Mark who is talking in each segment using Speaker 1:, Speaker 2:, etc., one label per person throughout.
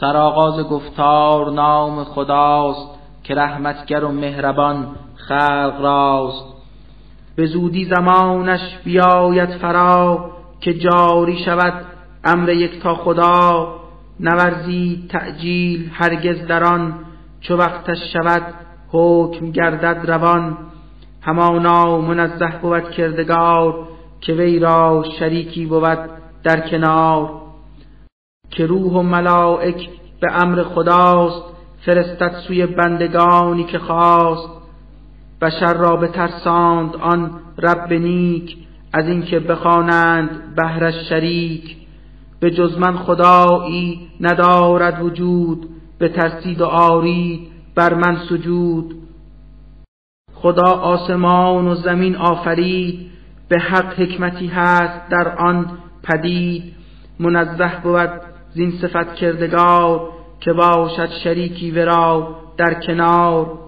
Speaker 1: سرآغاز گفتار نام خداست که رحمتگر و مهربان خلق راست. به زودی زمانش بیاید فرا که جاری شود امر یک تا خدا. نورزی تعجیل هرگز در آن چو وقتش شود حکم گردد روان. همانا منزه بود کردگار که وی را شریکی بود در کنار. که روح و ملائک به امر خداست فرستد سوی بندگانی که خواست بشر را بترساند آن رب نیک از اینکه بخوانند بهرش شریک. به جز من خدایی ندارد وجود به ترسید و آرید بر من سجود. خدا آسمان و زمین آفرید به حق حکمتی هست در آن پدید. منزه بود زین صفت کردگار که باشد شریکی ورا در کنار.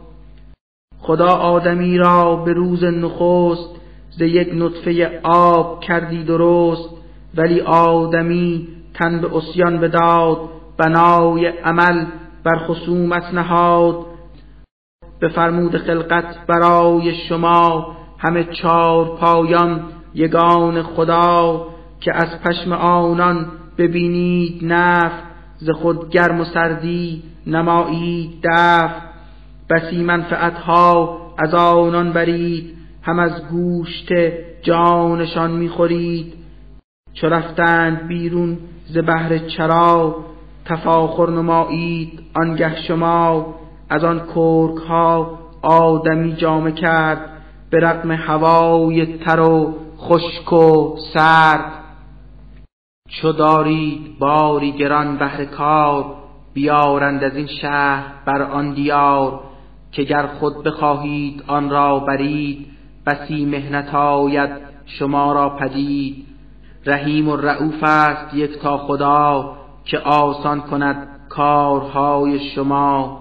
Speaker 1: خدا آدمی را به روز نخست ز یک نطفه آب کردی درست ولی آدمی تن به اسیان بداد بنای عمل بر خصومت نهاد. به فرمود خلقت برای شما همه چار پایان یگان خدا که از پشم آنان ببینید نف ز خود گرم و سردی نمایید دف بسی منفعتها از آنان برید هم از گوشت جانشان می‌خورید. چو رفتند بیرون ز بهر چرا تفاخر نمایید آنگه شما. از آن کرک ها آدمی جامه کرد به رقم هوای تر و خشک و سرد. چو دارید باری گران بهر کار بیارند از این شهر بر آن دیار که گر خود بخواهید آن را برید بسی مهنت آید شما را پدید. رحیم و رعوف است یک تا خدا که آسان کند کارهای شما.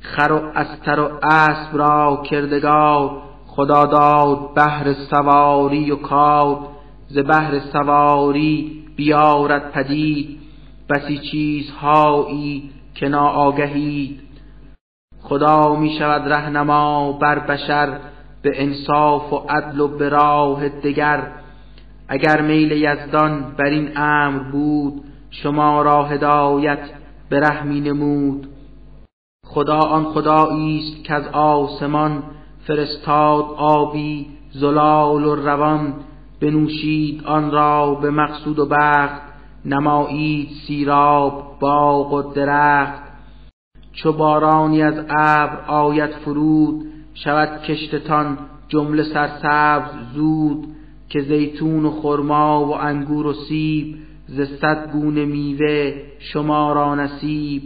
Speaker 1: خر و استر و اسب را کردگار خدا داد بهر سواری و کار. ز بهر سواری بیارد پدید بسی چیزهایی که ناآگهید. خدا می شود رهنما بر بشر به انصاف و عدل و به راه دگر. اگر میل یزدان بر این امر بود شما را هدایت به رحمی نمود. خدا آن خدایی است که از آسمان فرستاد آبی زلال و روان. بنوشید آن را به مقصود و بخت نمایید سیراب باغ و درخت. چو بارانی از ابر آید فرود شود کشتتان جمله سرسبز زود. که زیتون و خرما و انگور و سیب ز صد گونه میوه شما را نصیب.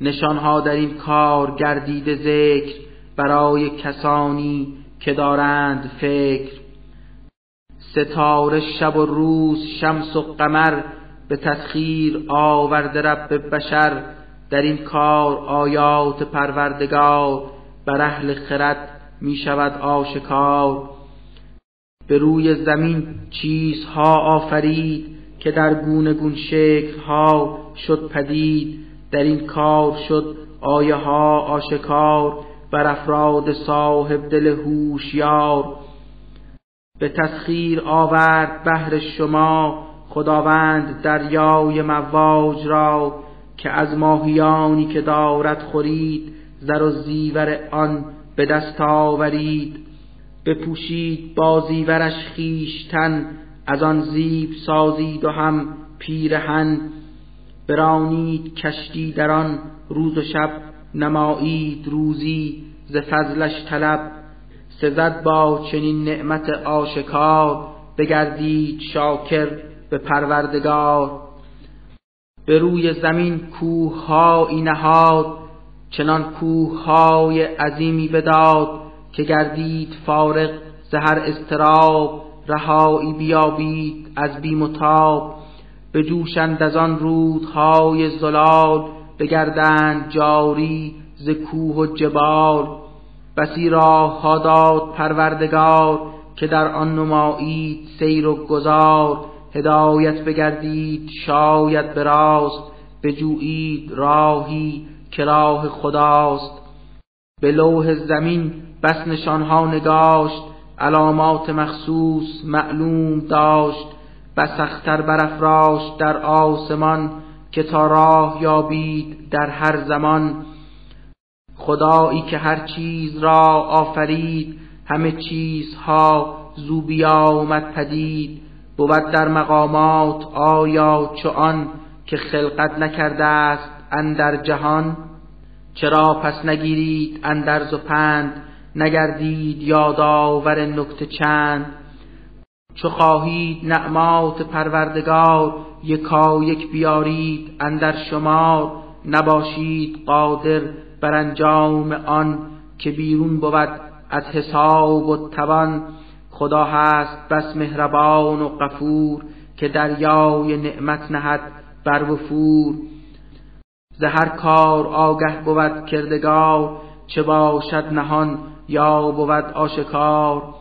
Speaker 1: نشانها در این کار گردیده ذکر برای کسانی که دارند فکر. ستاره شب و روز شمس و قمر به تسخیر آورده رب بشر. در این کار آیات پروردگار بر اهل خرد می شود آشکار. به روی زمین چیزها آفرید که در گونه گون شکل ها شد پدید. در این کار شد آیه ها آشکار بر افراد صاحب دل هوشیار. به تسخیر آورد بهر شما خداوند دریای مواج را که از ماهیانی که دارد خورید زر و زیور آن به دست آورید. بپوشید با زیورش خیشتن از آن زیب سازید و هم پیرهن. برانید کشتی در آن روز و شب نمایید روزی ز فضلش طلب. سزد با چنین نعمت آشکار بگردید شاکر به پروردگار. به روی زمین کوههایی نهاد چنان کوههای عظیمی بداد که گردید فارغ زهر استراب رهایی بیابید از بیم و تاب. بجوشند از آن رودهای زلال بگردند جاری ز کوه و جبال. بسی راه داد پروردگار که در آن نمایید سیر و گذار هدایت بگردید شاید به راست بجویید راهی که راه خداست. به لوح زمین بس نشانها نگاشت علامات مخصوص معلوم داشت. بس اختر برافراشت در آسمان که تا راه یابید در هر زمان. خدایی که هر چیز را آفرید همه چیزها زو آمد پدید. بود در مقامات آیا چو آن که خلقت نکرده است اندر جهان؟ چرا پس نگیرید اندرز و پند نگردید یادآور نکته چند؟ چو خواهید نعمات پروردگار یکا یک بیارید اندر شمار. نباشید قادر بر انجام آن که بیرون بود از حساب و توان. خدا هست بس مهربان و غفور که دریای نعمت نهد بر وفور. ز هر کار آگه بود کردگار چه باشد نهان یا بود آشکار.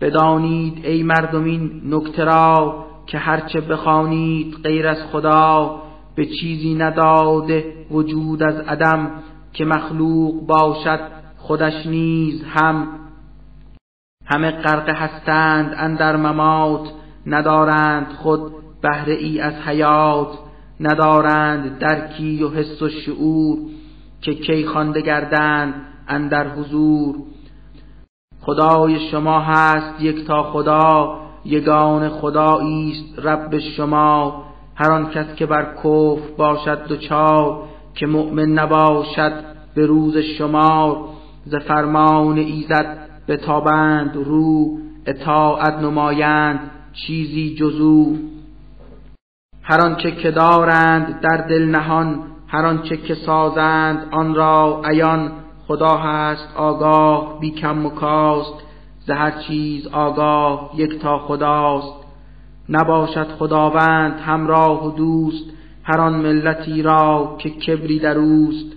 Speaker 1: بدانید ای مردمین نکته را که هرچه بخوانید غیر از خدا به چیزی نداده وجود از عدم که مخلوق باشد خودش نیز هم. همه غرق هستند اندر ممات ندارند خود بهره ای از حیات ندارند درکی و حس و شعور که کی خوانده گردند اندر حضور. خدای شما هست یک تا خدا یگان خدایی است رب شما. هر آن کس که بر کفر باشد دچار که مؤمن نباشد به روز شمار ز فرمان ایزد تابند رو اطاعت نمایند چیزی جزو. هر آنچه که دارند در دل نهان هر آنچه که سازند آن را عیان. خدا هست آگاه بی کم و کاست ز هر چیز آگاه یک تا خداست. نباشد خداوند همراه و دوست هر آن ملتی را که کبری در اوست.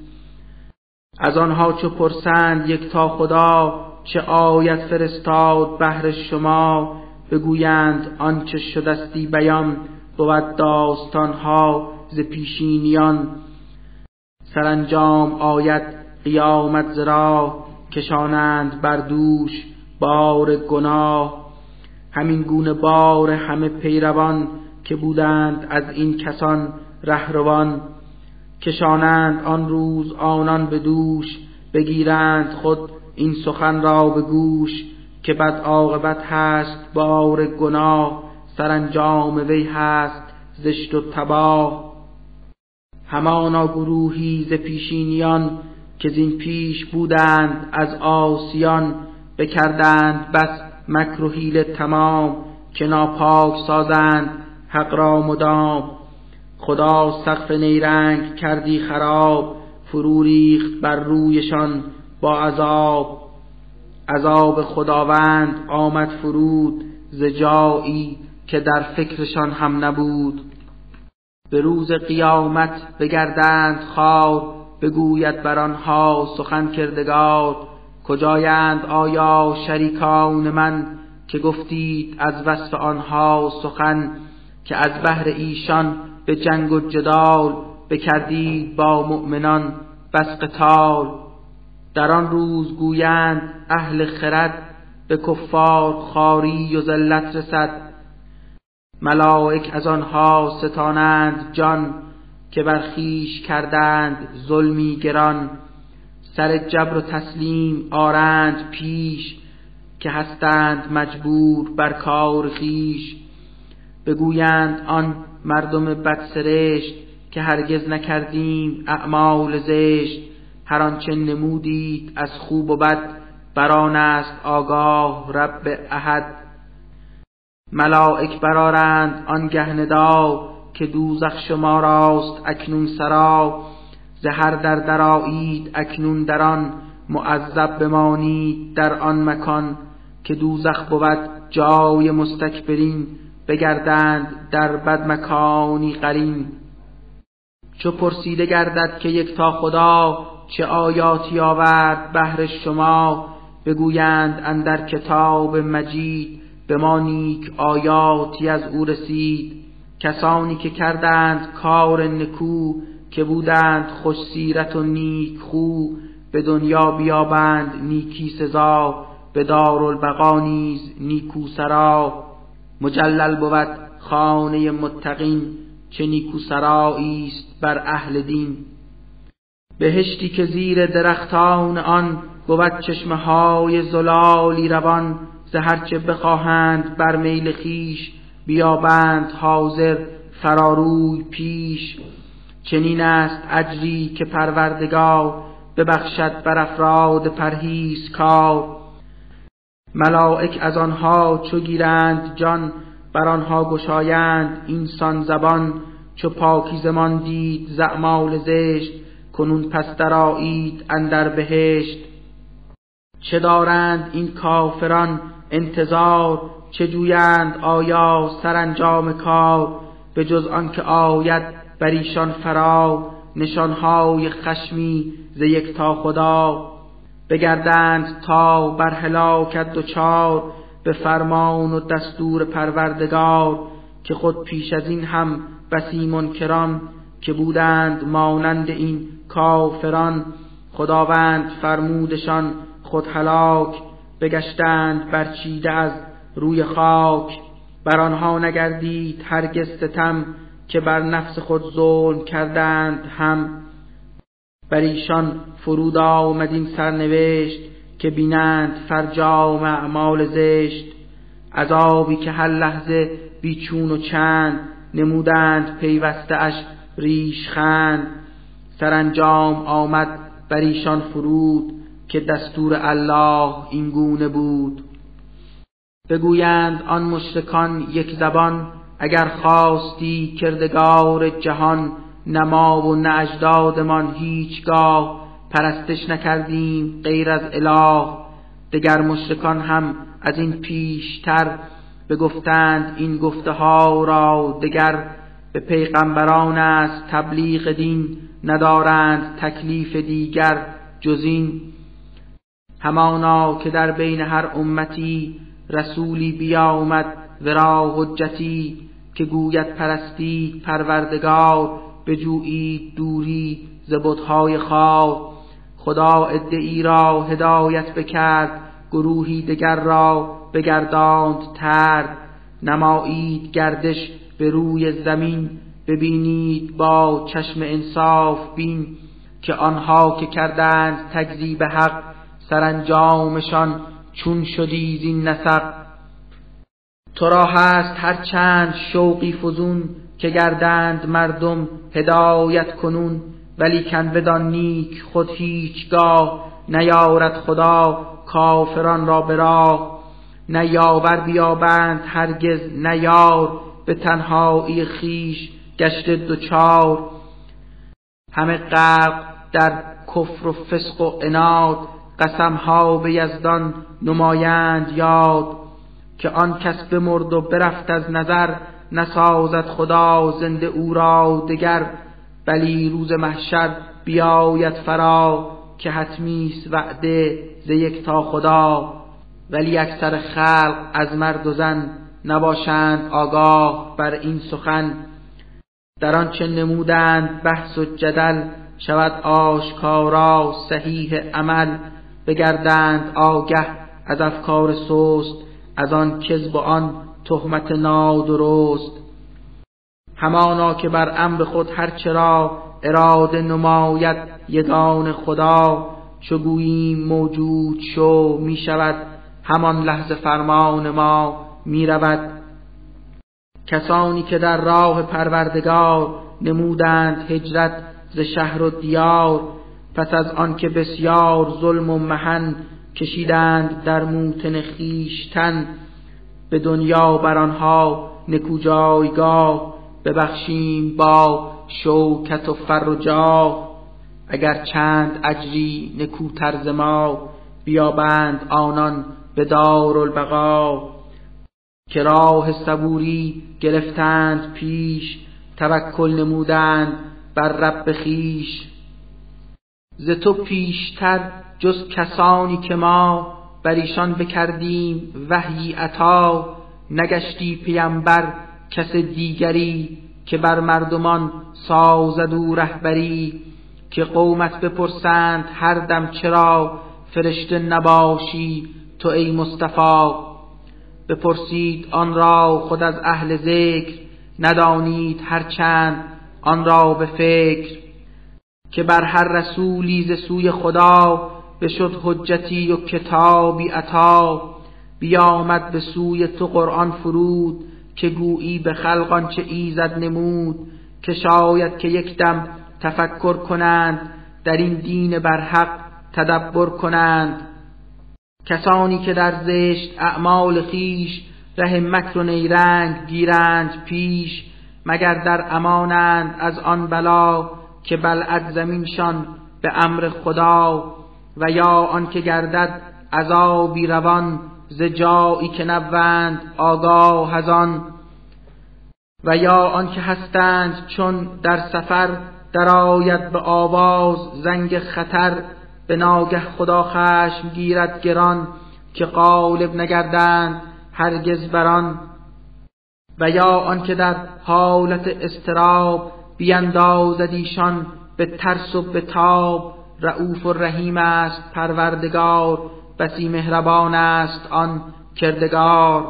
Speaker 1: از آنها چو پرسند یک تا خدا چه آیت فرستاد بهر شما بگویند آنچه شدستی بیان بود داستانها ز پیشینیان. سرانجام آید قیامت زرا کشانند بر دوش بار گناه. همین گونه بار همه پیروان که بودند از این کسان رهروان کشانند آن روز آنان به دوش بگیرند خود این سخن را به گوش که بد عاقبت هست بار گناه سرانجام وی هست زشت و تباه. همانا گروهی ز پیشینیان که زین پیش بودند از آسیان بکردند بس مکر و تمام که ناپاک سازند حق را مدام. خدا سقف نیرنگ کردی خراب فرو ریخت بر رویشان با عذاب. عذاب خداوند آمد فرود ز جایی که در فکرشان هم نبود. به روز قیامت بگردند خار بگوید بر آنها سخن کردگار. کجایند آیا شریکان من که گفتید از وصف آنها سخن که از بهر ایشان به جنگ و جدال بکردید با مؤمنان بس قتال؟ در آن روز گویند اهل خرد به کفار خاری و ذلت رسد. ملائک از آنها ستانند جان که بر خویش کردند ظلمی گران. سر جبر و تسلیم آرند پیش که هستند مجبور بر کار خویش. بگویند آن مردم بدسرشت که هرگز نکردیم اعمال زشت. هر آنچه نمودید از خوب و بد بران است آگاه رب احد. ملائک برارند آن گهندا که دوزخ شما راست اکنون سرا. زهر در درایید اکنون در آن معذب بمانید در آن مکان که دوزخ بود جای مستکبرین بگردند در بد مکانی قرین. چو پرسیده گردد که یک تا خدا چه آیاتی آورد بهر شما بگویند اندر کتاب مجید به ما نیک آیاتی از او رسید. کسانی که کردند کار نکو که بودند خوش سیرت و نیک خو به دنیا بیابند نیکی سزا به دارالبقا نیز نیکو سرا. مجلل بود خانه متقین چه نیکو است بر اهل دین. بهشتی که زیر درختان آن بود چشمه های زلالی روان ز هرچه بخواهند بر میل خیش بیابند حاضر فراروی پیش. چنین است اجری که پروردگار ببخشد بر افراد پرهیز کار. ملائک از آنها چو گیرند جان بر آنها گشایند اینسان زبان. چو پاکیزمان دید زعمال زشت کنون پس درآیید اندر بهشت. چه دارند این کافران انتظار؟ چه جویند آیا سرانجام کار؟ به جز آنکه آید بر ایشان فرا نشانهای خشمی ز یک تا خدا. بگردند تا بر هلاکت دچار به فرمان و دستور پروردگار که خود پیش از این هم بسی منکران که بودند مانند این کافران. خداوند فرمودشان خود هلاک بگشتند برچیده از روی خاک. بر آنها نگردید هرگز ستم که بر نفس خود ظلم کردند هم بر ایشان فرود آمد این سرنوشت که بینند فرجام اعمال زشت. عذابی که هر لحظه بیچون و چند نمودند پیوسته اش ریش خند. سرانجام آمد بر ایشان فرود که دستور الله این گونه بود. بگویند آن مشرکان یک زبان اگر خواستی کردگار جهان نما و نه اجدادمان هیچگاه پرستش نکردیم غیر از اله. دگر مشرکان هم از این پیشتر بگفتند این گفته ها را. دگر به پیغمبران است تبلیغ دین ندارند تکلیف دیگر جزین همانا که در بین هر امتی رسولی بیامد ورا حجتی که گوید پرستی پروردگار بجویید دوری ز خار خدا ادعی را هدایت بکرد گروهی دگر را بگرداند ترد نمایید گردش به روی زمین ببینید با چشم انصاف بین که آنها که کردند تکذیب حق سرانجامشان چون شدی زین نسق. تو را هست هر چند شوقی فزون که گردند مردم هدایت کنون ولی کن بدان نیک خود هیچگاه نیارد خدا کافران را به راه. نه بیابند هرگز نیار به تنهایی خیش گشته دوچار. همه غرق در کفر و فسق و عناد قسمها به یزدان نمایند یاد. که آن کس بمرد و برفت از نظر نسازد خدا زنده او را دگر بلی روز محشر بیاید فرا که حتمیست وعده ز یک تا خدا. ولی اکثر خلق از مرد و زن نباشند آگاه بر این سخن. در آنچه نمودند بحث و جدل شود آشکارا صحیح عمل. بگردند آگه از افکار سست از آن کذب و آن تهمت نادرست. همانا که بر امر خود هر چرا اراده نماید یگان خدا چو گوییم موجود شو می شود همان لحظه فرمان ما می رود. کسانی که در راه پروردگار نمودند هجرت ز شهر و دیار پس از آن که بسیار ظلم و محن کشیدند در موتن خیشتن به دنیا بر آنها نکو جایگاه ببخشیم با شوکت و فر و جاه اگر چند اجری نکوتر ز ما بیابند آنان به دارالبقا. که راه صبوری گرفتند پیش توکل نمودند بر رب خیش ز تو پیشتر جز کسانی که ما بر ایشان بکردیم وحی عطا نگشتی پیمبر کس دیگری که بر مردمان سازد و رهبری که قومت بپرسند هر دم چرا فرشته نباشی تو ای مصطفی. بپرسید آن را خود از اهل ذکر ندانید هر چند آن را به فکر. که بر هر رسولی ز سوی خدا بشد حجتی و کتابی عطا بیامد به سوی تو قرآن فرود که گویی به خلقان چه ایزد نمود که شاید که یک دم تفکر کنند در این دین برحق تدبر کنند. کسانی که در زشت اعمال خیش ره مکر و نیرنگ گیرند پیش مگر در امانند از آن بلا که بلعد زمینشان به امر خدا و یا آنکه گردد عذابی روان ز جایی که نبوند آگاه از آن و یا آنکه هستند چون در سفر درآید به آواز زنگ خطر به ناگه خدا خشم گیرد گران که غالب نگردند هرگز بران و یا آنکه در حالت استراب بیندازد ایشان به ترس و به تاب. رعوف و رحیم است پروردگار بسی مهربان است آن کردگار.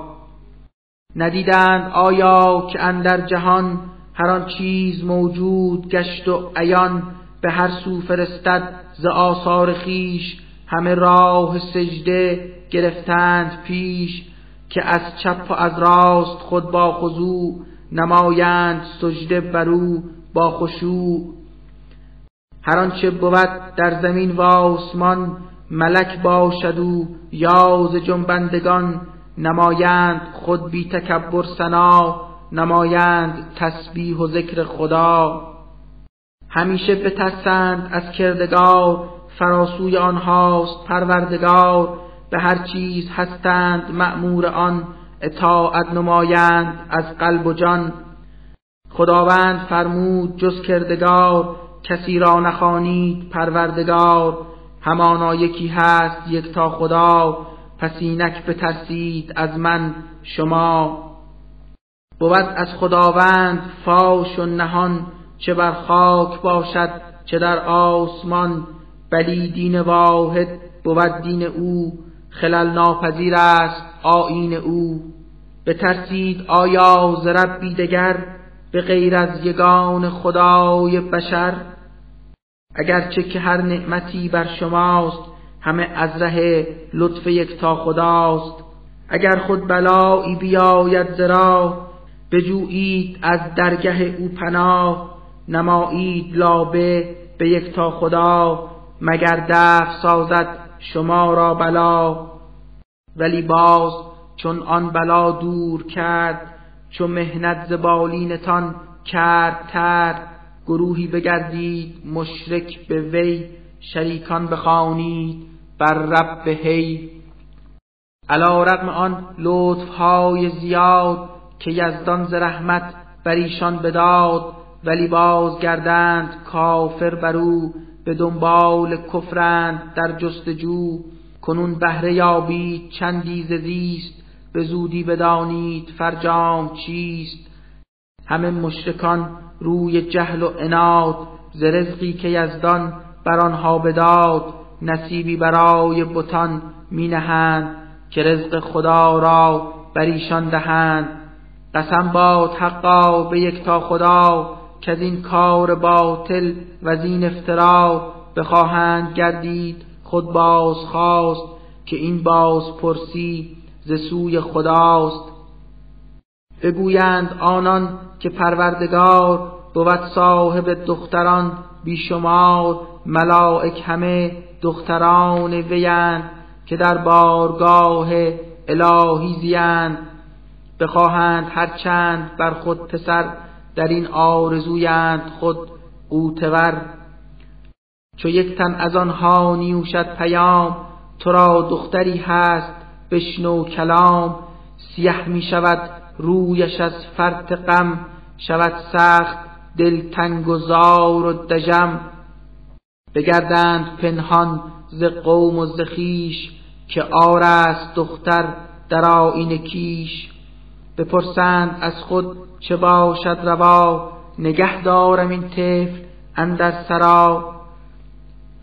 Speaker 1: ندیدند آیا که اندر جهان هر آن چیز موجود گشت و عیان به هر سو فرستد ز آثار خیش همه راه سجده گرفتند پیش که از چپ و از راست خود با خضوع نمایند سجده برو با خشوع. هر آنچه بود در زمین و آسمان ملک باشد او یا ز جنبندگان. نمایند خود بی تکبر سنا نمایند تسبیح و ذکر خدا. همیشه بترسند از کردگار فراسوی آنهاست پروردگار. به هر چیز هستند مأمور آن اطاعت نمایند از قلب و جان. خداوند فرمود جز کردگار کسی را نخوانید پروردگار. همانا یکی هست یک تا خدا. پس اینک بترسید از من شما. بود از خداوند فاش و نهان چه بر خاک باشد چه در آسمان. بلی دین واحد بود دین او. خلل ناپذیر است آیین او. بترسید آیا ز ربی دگر؟ به غیر از یگان خدای بشر. اگرچه که هر نعمتی بر شماست همه از ره لطف یکتا خداست. اگر خود بلایی بیاید زرا بجویید از درگه او پناه. نمایید لابه به یکتا خدا مگر دفع سازد شما را بلا. ولی باز چون آن بلا دور کرد چو مهنت زبالینتان کرد تر گروهی بگردید مشرک به وی شریکان بخوانید بر رب هی. علا رقم آن لطفهای زیاد که یزدان ز رحمت بر ایشان بداد ولی بازگردند کافر بر او به دنبال کفرند در جستجو. کنون بهره یابید چندی زیست به زودی بدانید فرجام چیست. همه مشرکان روی جهل و عناد ز رزقی که یزدان بر آنها بداد. نصیبی برای بتان می نهند که رزق خدا را بر ایشان دهند. قسم باد حقا به یک تا خدا که از این کار باطل و زین افترا بخواهند گردید. خود باز خواست که این باز پرسی ز سوی خداست. بگویند آنان که پروردگار بود صاحب دختران بیشمار ملائک همه دختران ویند که در بارگاه الهی زیند بخواهند هرچند بر خود پسر در این آرزویند خود قوتور. چو یک تن از آنها نیوشد پیام تو را دختری هست بشنو کلام سیه می شود رویش از فرط غم شود سخت دل تنگ و زار و دژم. بگردند پنهان ز قوم و ز خویش که آر است دختر در آیین کیش. بپرسند از خود چه باشد روا نگه دارم این طفل اندر سرا.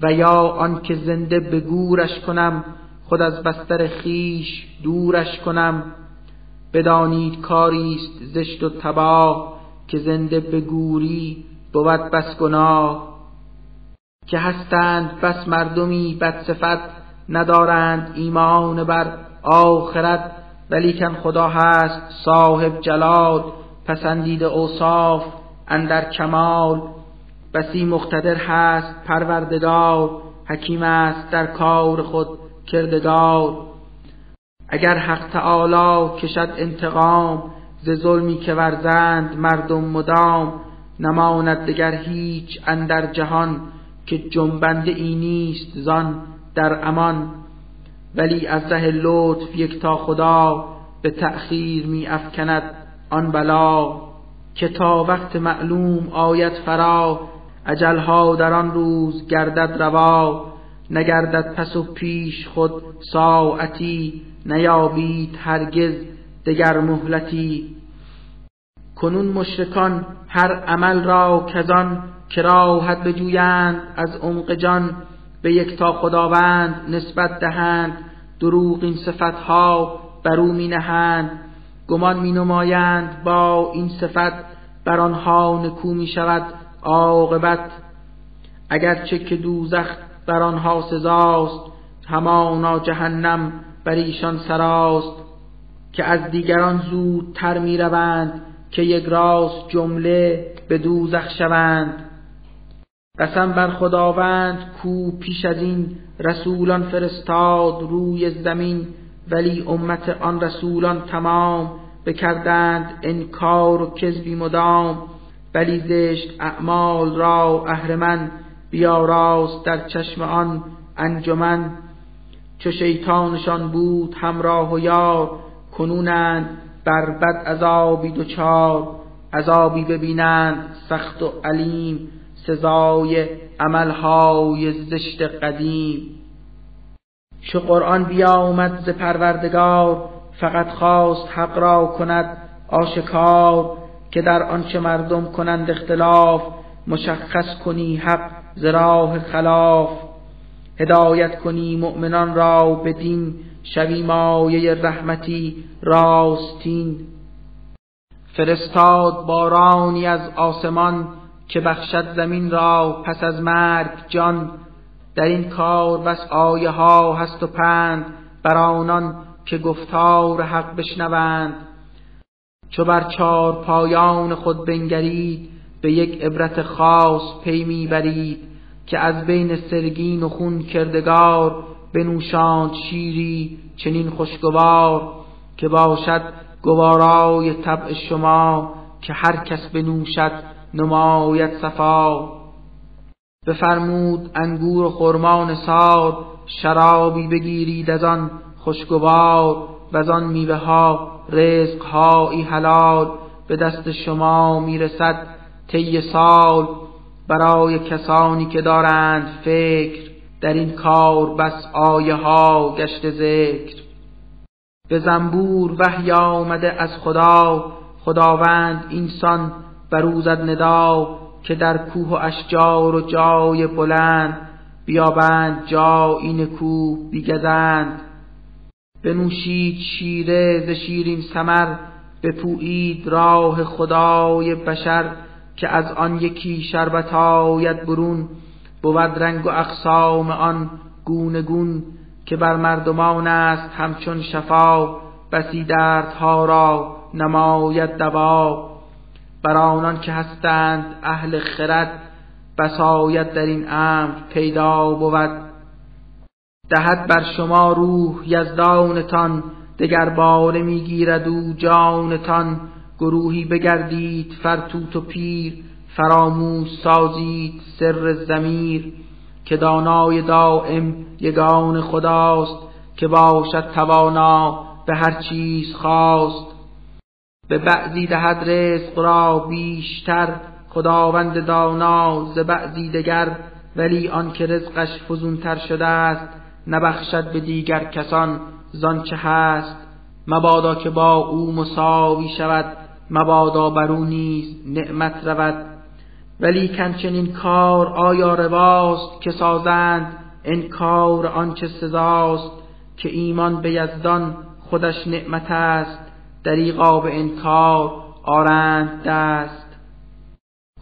Speaker 1: و یا آنکه زنده به گورش کنم خود از بستر خیش دورش کنم. بدانید کاریست زشت و تباه که زنده به گوری بود بس گناه. که هستند بس مردمی بد صفت ندارند ایمان بر آخرت. ولیکن خدا هست صاحب جلال پسندید اوصاف اندر کمال. بسی مقتدر هست پروردگار حکیم است در کار خود. کردگار. اگر حق تعالی کشد انتقام ز ظلمی که ورزند مردم مدام. نماند دگر هیچ اندر جهان که جنبنده ای نیست زان در امان. ولی از ره لطف یک تا خدا به تأخیر می افکند آن بلا که تا وقت معلوم آید فرا. اجلها در آن روز گردد روا. نگردد پس و پیش خود ساعتی نیابید هرگز دگر مهلتی. کنون مشرکان هر عمل را کزان کراهت بجویند از عمق جان به یک تا خداوند نسبت دهند. دروغ این صفتها بر او می نهند گمان می نمایند با این صفت بر آنها نکو می شود عاقبت. اگرچه که دوزخ بر آنها سزاست. همانا جهنم بر ایشان سراست. که از دیگران زودتر می روند که یک راست جمله به دوزخ شوند. قسم بر خداوند کو پیش از این رسولان فرستاد روی زمین ولی امت آن رسولان تمام بکردند انکار و کذبی مدام. ولی زشت اعمال را اهرمن بیاراست در چشم آن انجمن چو شیطانشان بود همراه و یار کنونند بر بد عذابی دوچار عذابی ببینند سخت و علیم سزای عملهای زشت قدیم. چو قرآن بیامد ز پروردگار فقط خواست حق را کند آشکار که در آنچه مردم کنند اختلاف مشخص کنی حق ز خلاف. هدایت کنی مؤمنان را به دین شوی مایه رحمتی راستین. فرستاد بارانی از آسمان که بخشد زمین را پس از مرگ جان. در این کار بس آیه ها هست و پند بر آنان که گفتار حق بشنوند. چو بر چار پایان خود بنگرید به یک عبرت خاص پی می‌برید که از بین سرگین و خون کردگار بنوشاند شیری چنین خوشگوار که باشد گوارای طبع شما که هر کس بنوشد نماید صفا. بفرمود انگور و خرما سار شرابی بگیرید از آن خوشگوار و از آن میوه ها رزق حلال به دست شما می‌رسد طی سال برای کسانی که دارند فکر در این کار بس آیه ها گشت ذکر. به زنبور وحی آمده از خدا خداوند اینسان بروزد ندا که در کوه و اشجار و جای بلند بیابند جایی نکو بیگزند. بنوشید شیره ز شیرین سمر بپویید راه خدای بشر. که از آن یکی شربت آید برون بود رنگ و اقسام آن گونه گون که بر مردمان است همچون شفا بسی دردها را نماید دوا. بر آنان که هستند اهل خرد بساید در این امر پیدا بود. دهد بر شما روح یزدانتان دگر باره می‌گیرد او جانتان. گروهی بگردید فرتوت و پیر فراموش سازید سر زمیر که دانای دائم یگان خداست که باشد توانا به هر چیز خواست. به بعضی دهد رزق را بیشتر خداوند دانا ز بعضی دگر ولی آن که رزقش فزونتر شده است نبخشد به دیگر کسان زان چه هست. مبادا که با او مساوی شود مبادا بر او نیز نعمت رود. ولی چنین کار آیا رواست که سازند؟ انکار آنچه سزاست که ایمان به یزدان خودش نعمت است. دریغا به انکار آرند دست.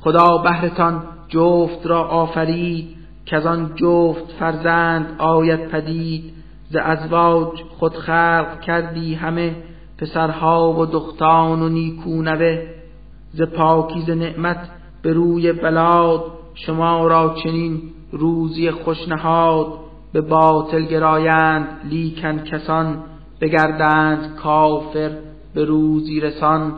Speaker 1: خدا بهرتان جفت را آفرید که از آن جفت فرزند آید پدید. ز ازواج خود خلق کردی همه پسرها و دختان و نیکونوه ز پاکیز نعمت به روی بلاد شما را چنین روزی خوشنهاد به باطل گرایند لیکن کسان بگردند کافر به روزی رسان.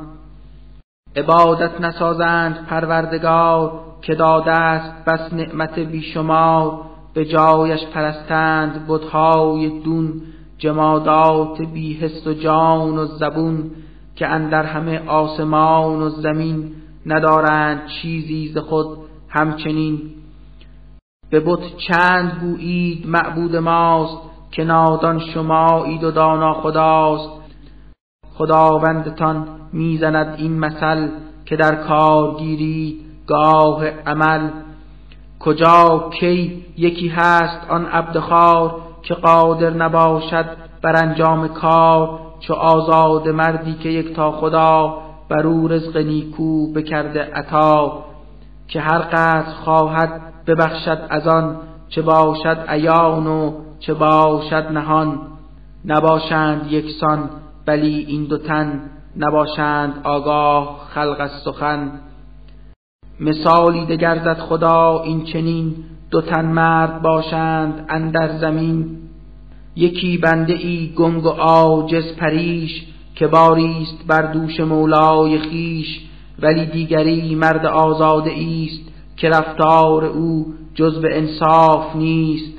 Speaker 1: عبادت نسازند پروردگار که داده است بس نعمت بیشمار به جایش پرستند بتهای دون. جمادات بی و جان و زبون که اندر همه آسمان و زمین ندارند چیزی ز خود همچنین. به بت چند گویید معبود ماست که نادان شمایید و دانا خداست. خداوندتان می‌زند این مثل که در کار گیرید گاه عمل. کجا کی یکی هست آن عبدخوار که قادر نباشد بر انجام کار چو آزاد مردی که یک تا خدا بر او رزق نیکو بکرده عطا. که هر قدر خواهد ببخشد از آن چه باشد عیان و چه باشد نهان. نباشند یکسان بلی این دو تن نباشند آگاه خلق از سخن. مثالی دگر زد خدا این چنین دو تن مرد باشند اندر زمین. یکی بنده ای گنگ و عاجز پریش که باریست بر دوش مولای خیش ولی دیگری مرد آزاده ایست که رفتار او جز به انصاف نیست.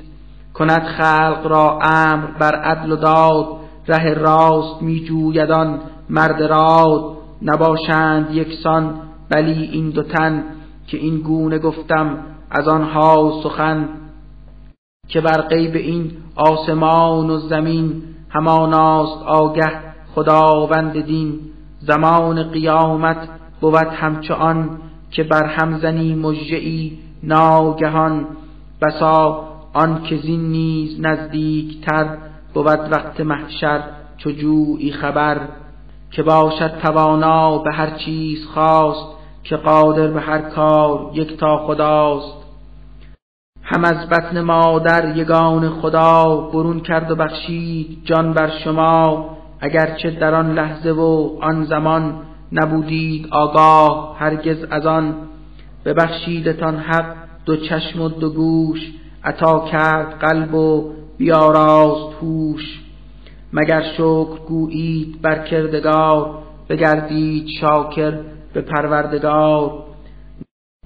Speaker 1: کند خلق را امر بر عدل و داد ره راست می جویدان مرد راد. نباشند یکسان بلی این دو تن که این گونه گفتم از آنها سخن که بر غیب این آسمان و زمین هماناست آگه خداوند دین. زمان قیامت بود همچو که بر همزنی مژهای ناگهان. بسا آن که زین نیز نزدیکتر بود وقت محشر چو جویی خبر. که باشد توانا به هر چیز خواست که قادر به هر کار یک تا خداست. هم از بطن مادر یگان خدا برون کرد و بخشید جان بر شما. اگرچه در آن لحظه و آن زمان نبودید آگاه هرگز از آن. ببخشیدتان حق دو چشم و دو گوش عطا کرد قلب و بیاراست هوش. مگر شکر گویید بر کردگار بگردید شاکر به پروردگار.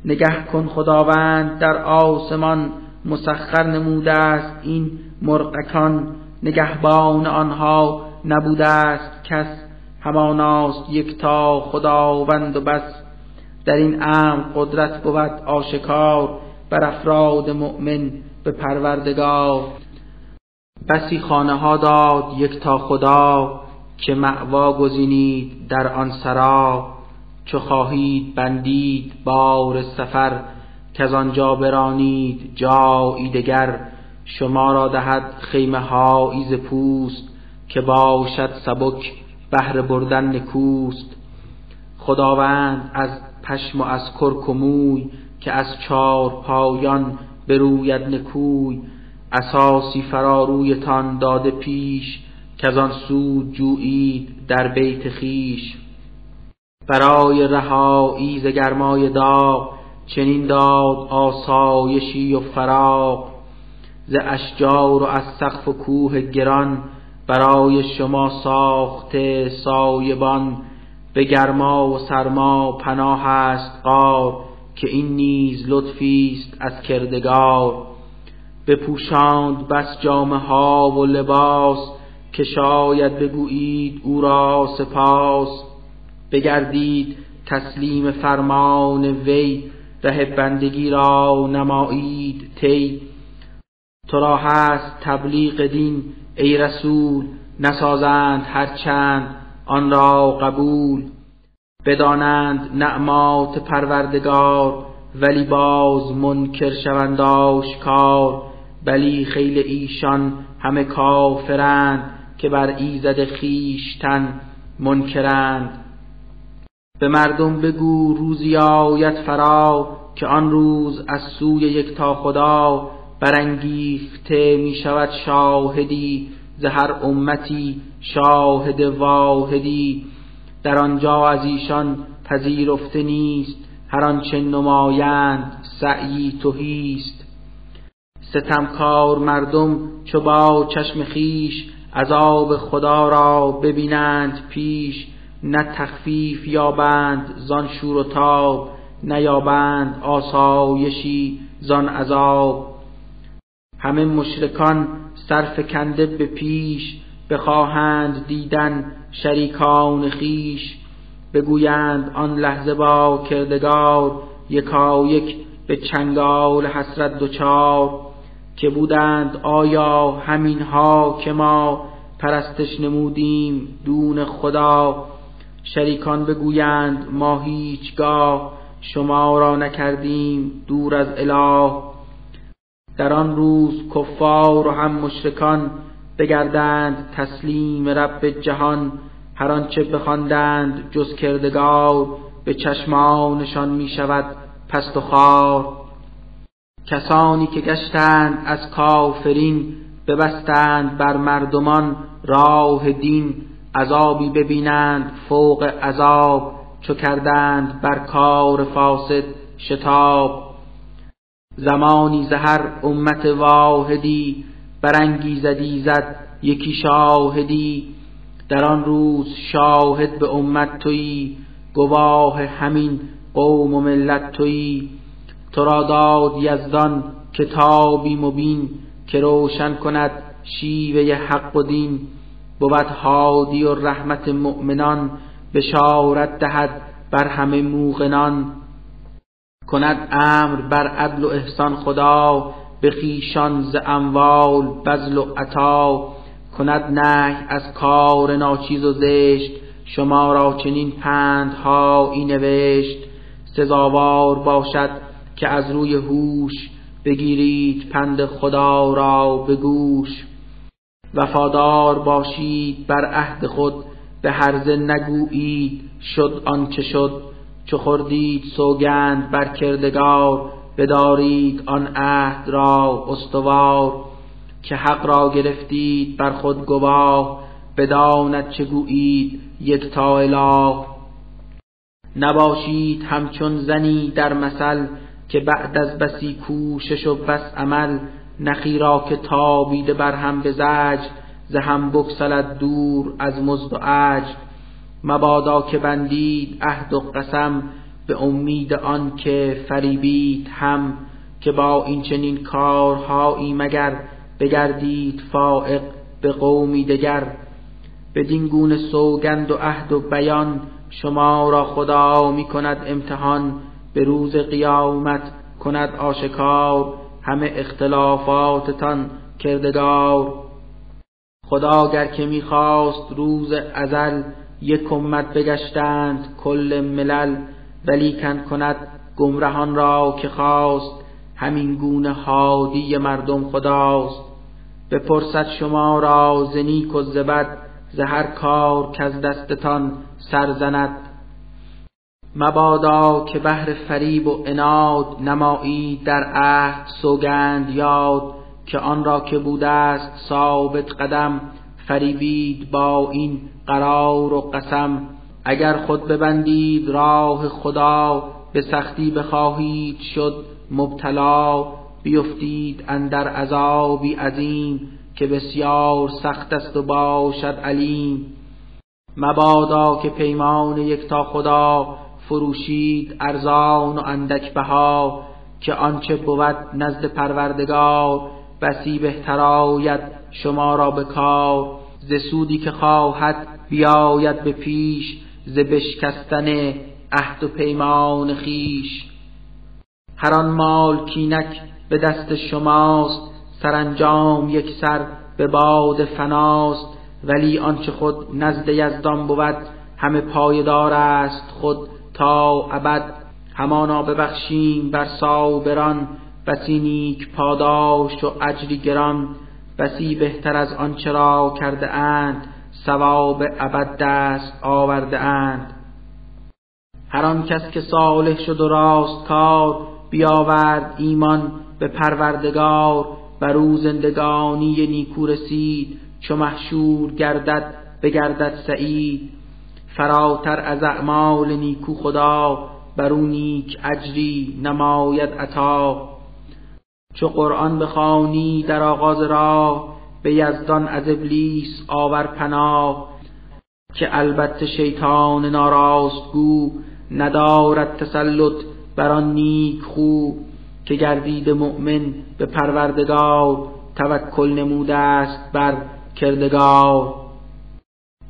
Speaker 1: نگه کن خداوند در آسمان مسخر نموده است این مرقکان نگهبان آنها نبوده است کس هماناست یکتا خداوند و بس. در این امر قدرت بود آشکار بر افراد مؤمن به پروردگار. بسی خانه ها داد یک تا خدا که معوا گزینید در آن سرا. چو خواهید بندید بار سفر که از آنجا برانید جایی دگر. شما را دهد خیمه ها ایز پوست که باشد سبک بهر بردن نکوست. خداوند از پشم و از کرک و موی که از چار پایان بروید نکوی. اساسی فرارویتان داده پیش که از آن سود جویید در بیت خیش برای رهایی ز گرمای داغ چنین داد آسایشی و فراغ ز اشجار و از سقف و کوه گران برای شما ساخته سایبان به گرما و سرما پناه است قار که این نیز لطفی است از کردگار بپوشاند بس جامه ها و لباس که شاید بگویید او را سپاس بگردید تسلیم فرمان وی ره بندگی را نمایید تی تو را هست تبلیغ دین ای رسول نسازند هرچند آن را قبول. بدانند نعمات پروردگار ولی باز منکر شوند آشکار بلی خیل ایشان همه کافرند که بر ایزد خیشتن منکرند. به مردم بگو روزی آید فرا که آن روز از سوی یک تا خدا برانگیخته می شود شاهدی ز هر امتی شاهد واحدی در آنجا از ایشان پذیرفته نیست هر آنچه نمایند سعی توهیست ستمکار مردم چو با چشم خیش عذاب خدا را ببینند پیش نه تخفیف یابند زان شور و تاب نیابند آسایشی زان عذاب. همه مشرکان صرف کنده به پیش بخواهند دیدن شریکان خیش بگویند آن لحظه با کردگار یکا یک به چنگال حسرت دوچار که بودند آیا همین ها که ما پرستش نمودیم دون خدا؟ شریکان بگویند ما هیچگاه شما را نکردیم دور از اله. در آن روز کفار و هم مشرکان بگردند تسلیم رب جهان. هر آنچه بخواندند جز کردگار به چشمانشان می شود پست و خار. کسانی که گشتند از کافرین ببستند بر مردمان راه دین. عذابی ببینند فوق عذاب چو کردند بر کار فاسد شتاب. زمانی زهر امت واحدی برانگیزدی زد یکی شاهدی. در آن روز شاهد به امت تویی گواه همین قوم و ملت تویی. تو را داد یزدان کتابی مبین که روشن کند شیوه حق و دین. بود هادی و رحمت مؤمنان بشارت دهد بر همه موقنان. کند امر بر عدل و احسان خدا به خیشان ز اموال بذل و عطا. کند نه از کار ناچیز و زشت شما را چنین پندهایی نوشت. سزاوار باشد که از روی هوش بگیرید پند خدا را به گوش. وفادار باشید بر عهد خود به هرزه نگویید شد آنچه شد. چو خوردید سوگند بر کردگار بدارید آن عهد را استوار. که حق را گرفتید بر خود گواه بداند چه گویید یک تا اله. نباشید همچون زنی در مثل که بعد از بسی کوشش و بس عمل نخی را که تابیده بر هم به زج ز هم بکسلد دور از مزد و عج مبادا که بندید عهد و قسم به امید آن که فریبید هم که با این چنین کارهایی مگر بگردید فائق به قومی دگر. بدین گونه سوگند و عهد و بیان شما را خدا می کند امتحان به روز قیامت کند آشکار. همه اختلافاتتان کردگار. خدا گر که می‌خواست روز ازل یک امت بگشتند کل ملل ولیکن کند گمرهان را که خواست همین گونه هادی مردم خداست. بپرسد شما را ز نیک و ز بد ز هر کار از دستتان سر زند. مبادا که بهر فریب و عناد نمایید در عهد سوگند یاد که آن را که بوده است ثابت قدم فریبید با این قرار و قسم. اگر خود ببندید راه خدا به سختی بخواهید شد مبتلا. بیفتید اندر عذابی عظیم که بسیار سخت است و باشد علیم. مبادا که پیمان یکتا خدا فروشید ارزان و اندک بها که آنچه بود نزد پروردگار بسی بهتر آید شما را به کار ز سودی که خواهد بیاید به پیش ز بشکستن عهد و پیمان خیش. هر آن مال کینک به دست شماست سرانجام یک سر به باد فناست ولی آنچه خود نزد یزدان بود همه پایدار است خود تا ابد همانا ببخشیم بر صابران بسی نیک پاداش و اجری گران بسی بهتر از آنچه را کرده اند ثواب ابد دست آورده اند. هر آن کس که صالح شد و راست کار بیاورد ایمان به پروردگار بر او زندگانی نیکو رسید چو محشور گردد بگردد سعید. فراتر از اعمال نیکو خدا بر او نیک اجری نماید عطا. چو قرآن بخوانی در آغاز راه به یزدان از ابلیس آور پناه. که البته شیطان ناراست گو ندارد تسلط بر آن نیک خوب که گردید مؤمن به پروردگار توکل نموده است بر کردگار.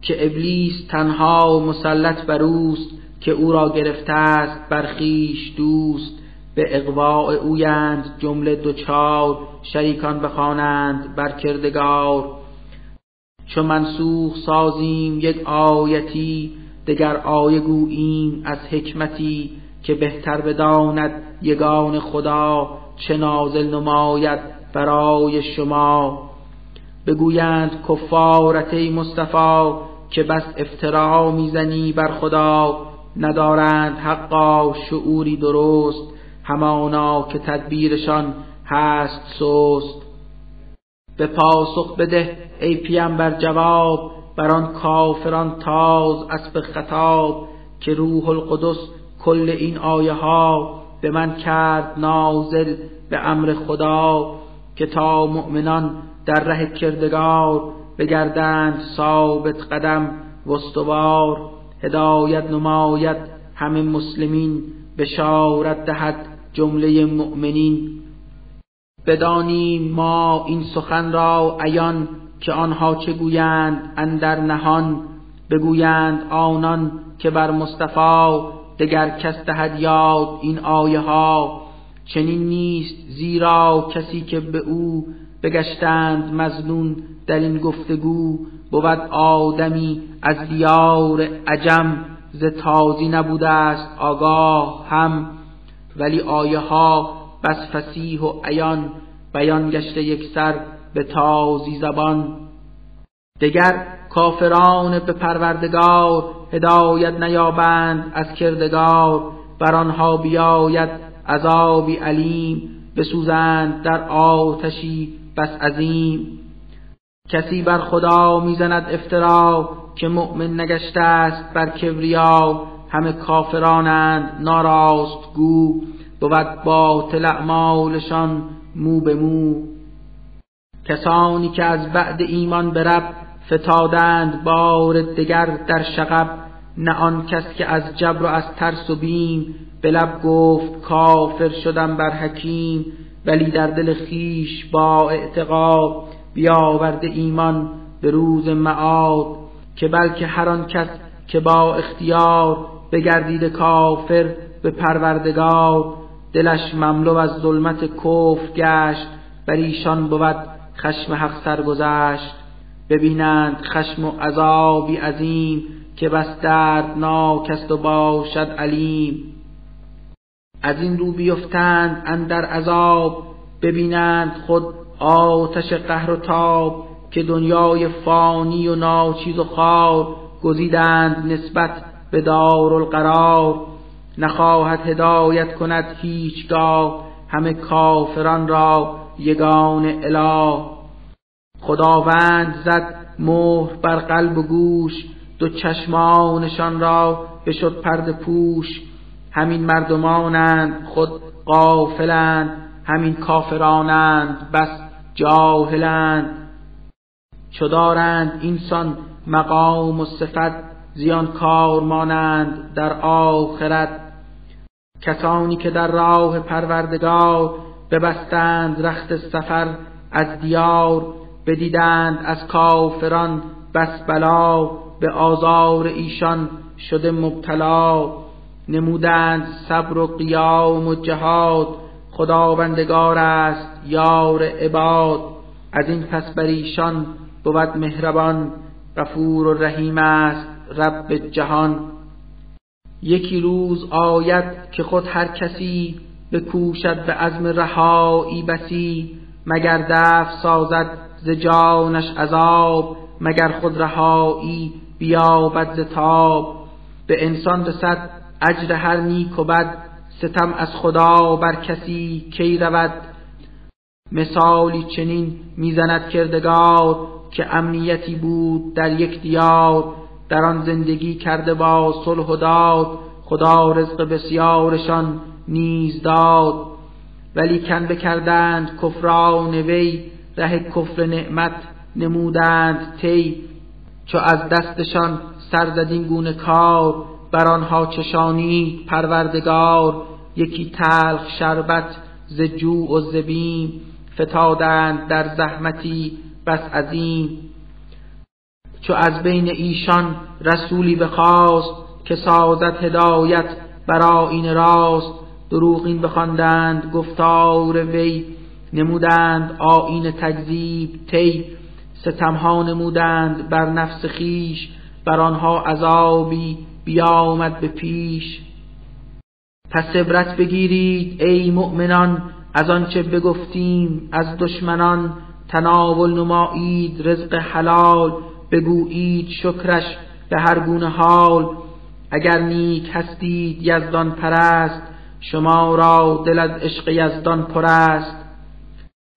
Speaker 1: که ابلیس تنها مسلط بر اوست که او را گرفته است بر خویش دوست. به اقواع اویند جمله دوچار شریکان بخوانند بر کردگار. چو منسوخ سازیم یک آیتی دگر آیه گوییم از حکمتی که بهتر بداند یگان خدا چه نازل نماید برای شما. بگویند کفارت ای مصطفی که بس افترا می‌زنی بر خدا ندارند حقا شعوری درست همانا که تدبیرشان هست سست. به پاسخ بده ای بر جواب بر آن کافران تاز اسب خطاب که روح القدس کل این آیه ها به من کرد نازل به امر خدا که تا مؤمنان در ره کردگار بگردند ثابت قدم وستوار هدایت نماید همه مسلمین بشارت دهد جمله مؤمنین. بدانیم ما این سخن را عیان که آنها چه گویند اندر نهان بگویند آنان که بر مصطفی دگر کس دهد یاد این آیه ها چنین نیست زیرا کسی که به او بگشتند مزنون در این گفتگو بود آدمی از دیار عجم ز تازی نبوده است آگاه هم. ولی آیه ها بس فسیح و عیان بیان گشته یک سر به تازی زبان. دگر کافران به پروردگار هدایت نیابند از کردگار بر آنها بیاید عذابی علیم بسوزند در آتشی بس عظیم. کسی بر خدا می‌زند افترا که مؤمن نگشته است بر کبریا. همه کافرانند ناراست گو. بود باطل اعمالشان مو به مو. کسانی که از بعد ایمان برب فتادند بار دگر در شقب نه آن کس که از جبر و از ترس و بیم به گفت کافر شدم بر حکیم. ولی در دل خیش با اعتقاد بیاورده ایمان به روز معاد که بلکه هر آن کس که با اختیار بگردید کافر به پروردگار دلش مملو از ظلمت کف گشت بر ایشان بود خشم حق سرگذشت. ببینند خشم و عذابی عظیم که بس دردناک است و باشد علیم. از این رو بیفتند اندر عذاب ببینند خود آتش قهر و تاب که دنیای فانی و ناچیز و خار گزیدند نسبت به دار القرار نخواهد هدایت کند هیچگاه همه کافران را یگان اله. خداوند زد مهر بر قلب و گوش دو چشمانشان را بشد پرد پوش. همین مردمانند خود قافلند همین کافرانند بس جاهلند. چو دارند اینسان مقام و صفت زیان کار مانند در آخرت. کسانی که در راه پروردگار ببستند رخت سفر از دیار بدیدند از کافران بس بلا به آزار ایشان شده مبتلا. نمودند صبر و قیام و جهاد. خداوندگار است یار عباد. از این پس بر ایشان بود مهربان. غفور و رحیم است رب جهان. یکی روز آید که خود هر کسی بکوشد به عزم رهایی بسی. مگر دفع سازد ز جانش عذاب. مگر خود رهایی بیابد ز تاب. به انسان رسد اجر هر نیک و بد ستم از خدا بر کسی کی رود. مثالی چنین می‌زند کردگار که امنیتی بود در یک دیار. در آن زندگی کرده با صلح و داد خدا رزق بسیارشان نیز داد. ولی کن بکردند کفران وی ره کفر نعمت نمودند تی چو از دستشان سر زدین گونه کار بر آنها چشانی پروردگار یکی تلخ شربت ز جوع و ز بیم فتادند در زحمتی بس عظیم. چو از بین ایشان رسولی بخواست که سازد هدایت برا این راست دروغین بخواندند گفتار وی نمودند آیین تکذیب تی ستمها نمودند بر نفس خیش بر آنها عذابی بیامد به پیش. پس عبرت بگیرید ای مؤمنان از آنچه بگفتیم از دشمنان. تناول نمایید رزق حلال بگویید شکرش به هر گونه حال. اگر نیک هستید یزدان پرست شما را دل از عشق یزدان پر است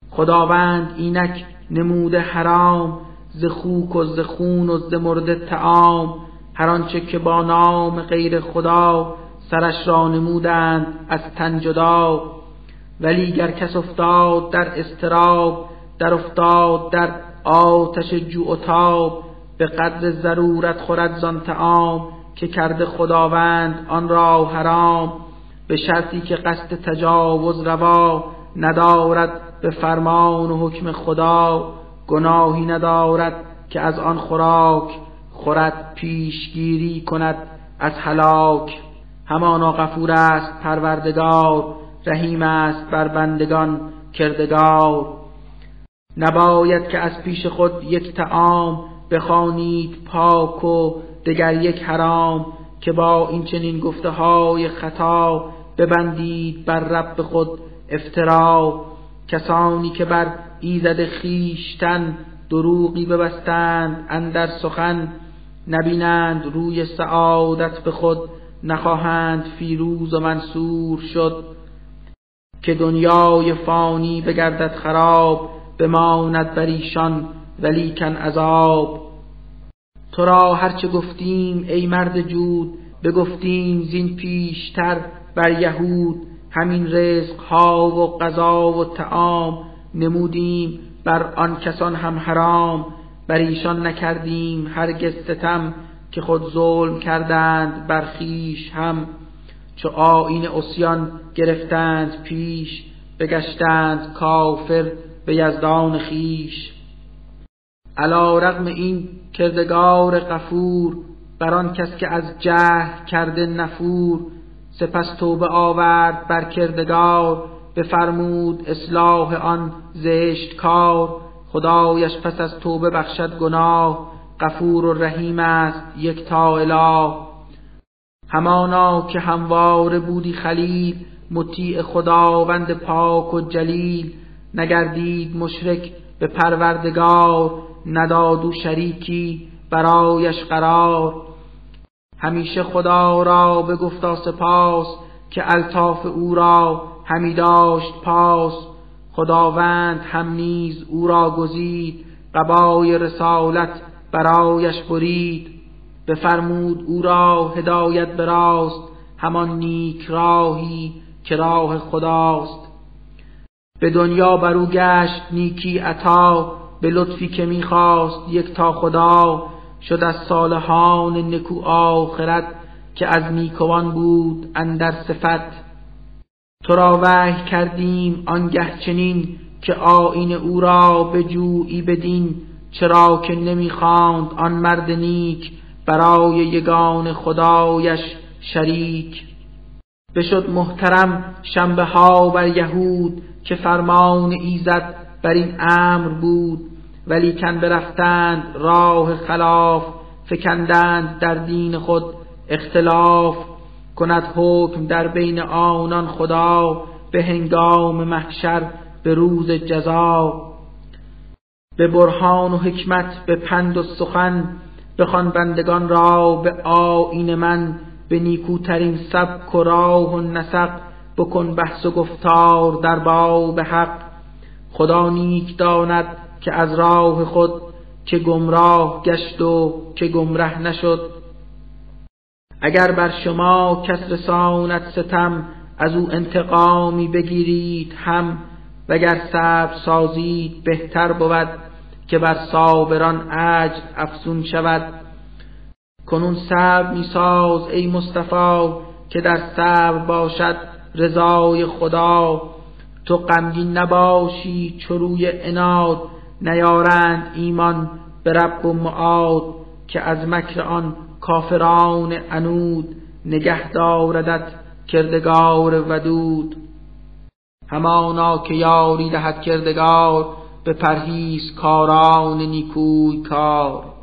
Speaker 1: خداوند اینک نموده حرام ز خوک و ز خون و ز مرده تعام هر آنچه که با نام غیر خدا سرش را نمودند از تن جدا. ولی گر کس افتاد در استراب در افتاد در آتش جوع و تاب به قدر ضرورت خورد زان تعام که کرده خداوند آن را حرام. به شرطی که قصد تجاوز روا ندارد به فرمان و حکم خدا گناهی ندارد که از آن خوراک خورد پیشگیری کند از هلاک. همانا غفور است پروردگار. رحیم است بر بندگان کردگار. نباید که از پیش خود یک تعام بخوانید پاک و دگر یک حرام که با این چنین گفته های خطا ببندید بر رب خود افترا. کسانی که بر ایزد خیشتن دروغی ببستند اندر سخن نبینند روی سعادت به خود نخواهند فیروز و منصور شد. که دنیای فانی بگردد خراب بماند بر ایشان ولیکن عذاب. تو را هرچه گفتیم ای مرد جود بگفتیم زین پیشتر بر یهود. همین رزق ها و غذا و تعام نمودیم بر آن کسان هم حرام. بر ایشان نکردیم هرگز ستم که خود ظلم کردند بر خیش هم. چو آین اسیان گرفتند پیش بگشتند کافر به یزدان خیش. علا رغم این کردگار غفور بر آن کس که از جهل کرده نفور سپس توبه آورد بر کردگار بفرمود اصلاح آن زشت کار خدایش پس از توبه بخشد گناه غفور و رحیم است یک تا اله. همانا که همواره بودی خلیل مطیع خداوند پاک و جلیل. نگردید مشرک به پروردگار نداد و شریکی برایش قرار. همیشه خدا را به گفتا سپاس که الطاف او را همی داشت پاس. خداوند هم نیز او را گزید قبای رسالت برایش برید. بفرمود او را هدایت براست همان نیک راهی که راه خداست. به دنیا برو گشت نیکی عطا به لطفی که می‌خواست یک تا خدا. شد از صالحان نکو آخرت که از نیکوان بود اندر صفت. تو را وحی کردیم آنگه چنین که آین او را به جویی بدین چرا که نمی‌خواند آن مرد نیک برای یگان خدایش شریک. بشد محترم شنبه ها بر یهود که فرمان ایزد بر این امر بود ولی کن برفتند راه خلاف فکندند در دین خود اختلاف. کند حکم در بین آنان خدا به هنگام محشر به روز جزا به برهان و حکمت به پند و سخن بخوان بندگان را به آیین من به نیکوترین سبک و راه و نسق بکن بحث و گفتار در باب حق. خدا نیک داند که از راه خود که گمراه گشت و که گمره نشد. اگر بر شما کس رساند ستم از او انتقامی بگیرید هم وگر صبر سازید بهتر بود که بر صابران اجر افزون شود. کنون صبر میساز ای مصطفی که در صبر باشد رضای خدا. تو غمگین نباشی چروی اناد نیارند ایمان به رب و معاد که از مکر آن کافران انود نگه داردت کردگار ودود. همانا که یاری دهد کردگار به پرهیز کاران نیکوی کار.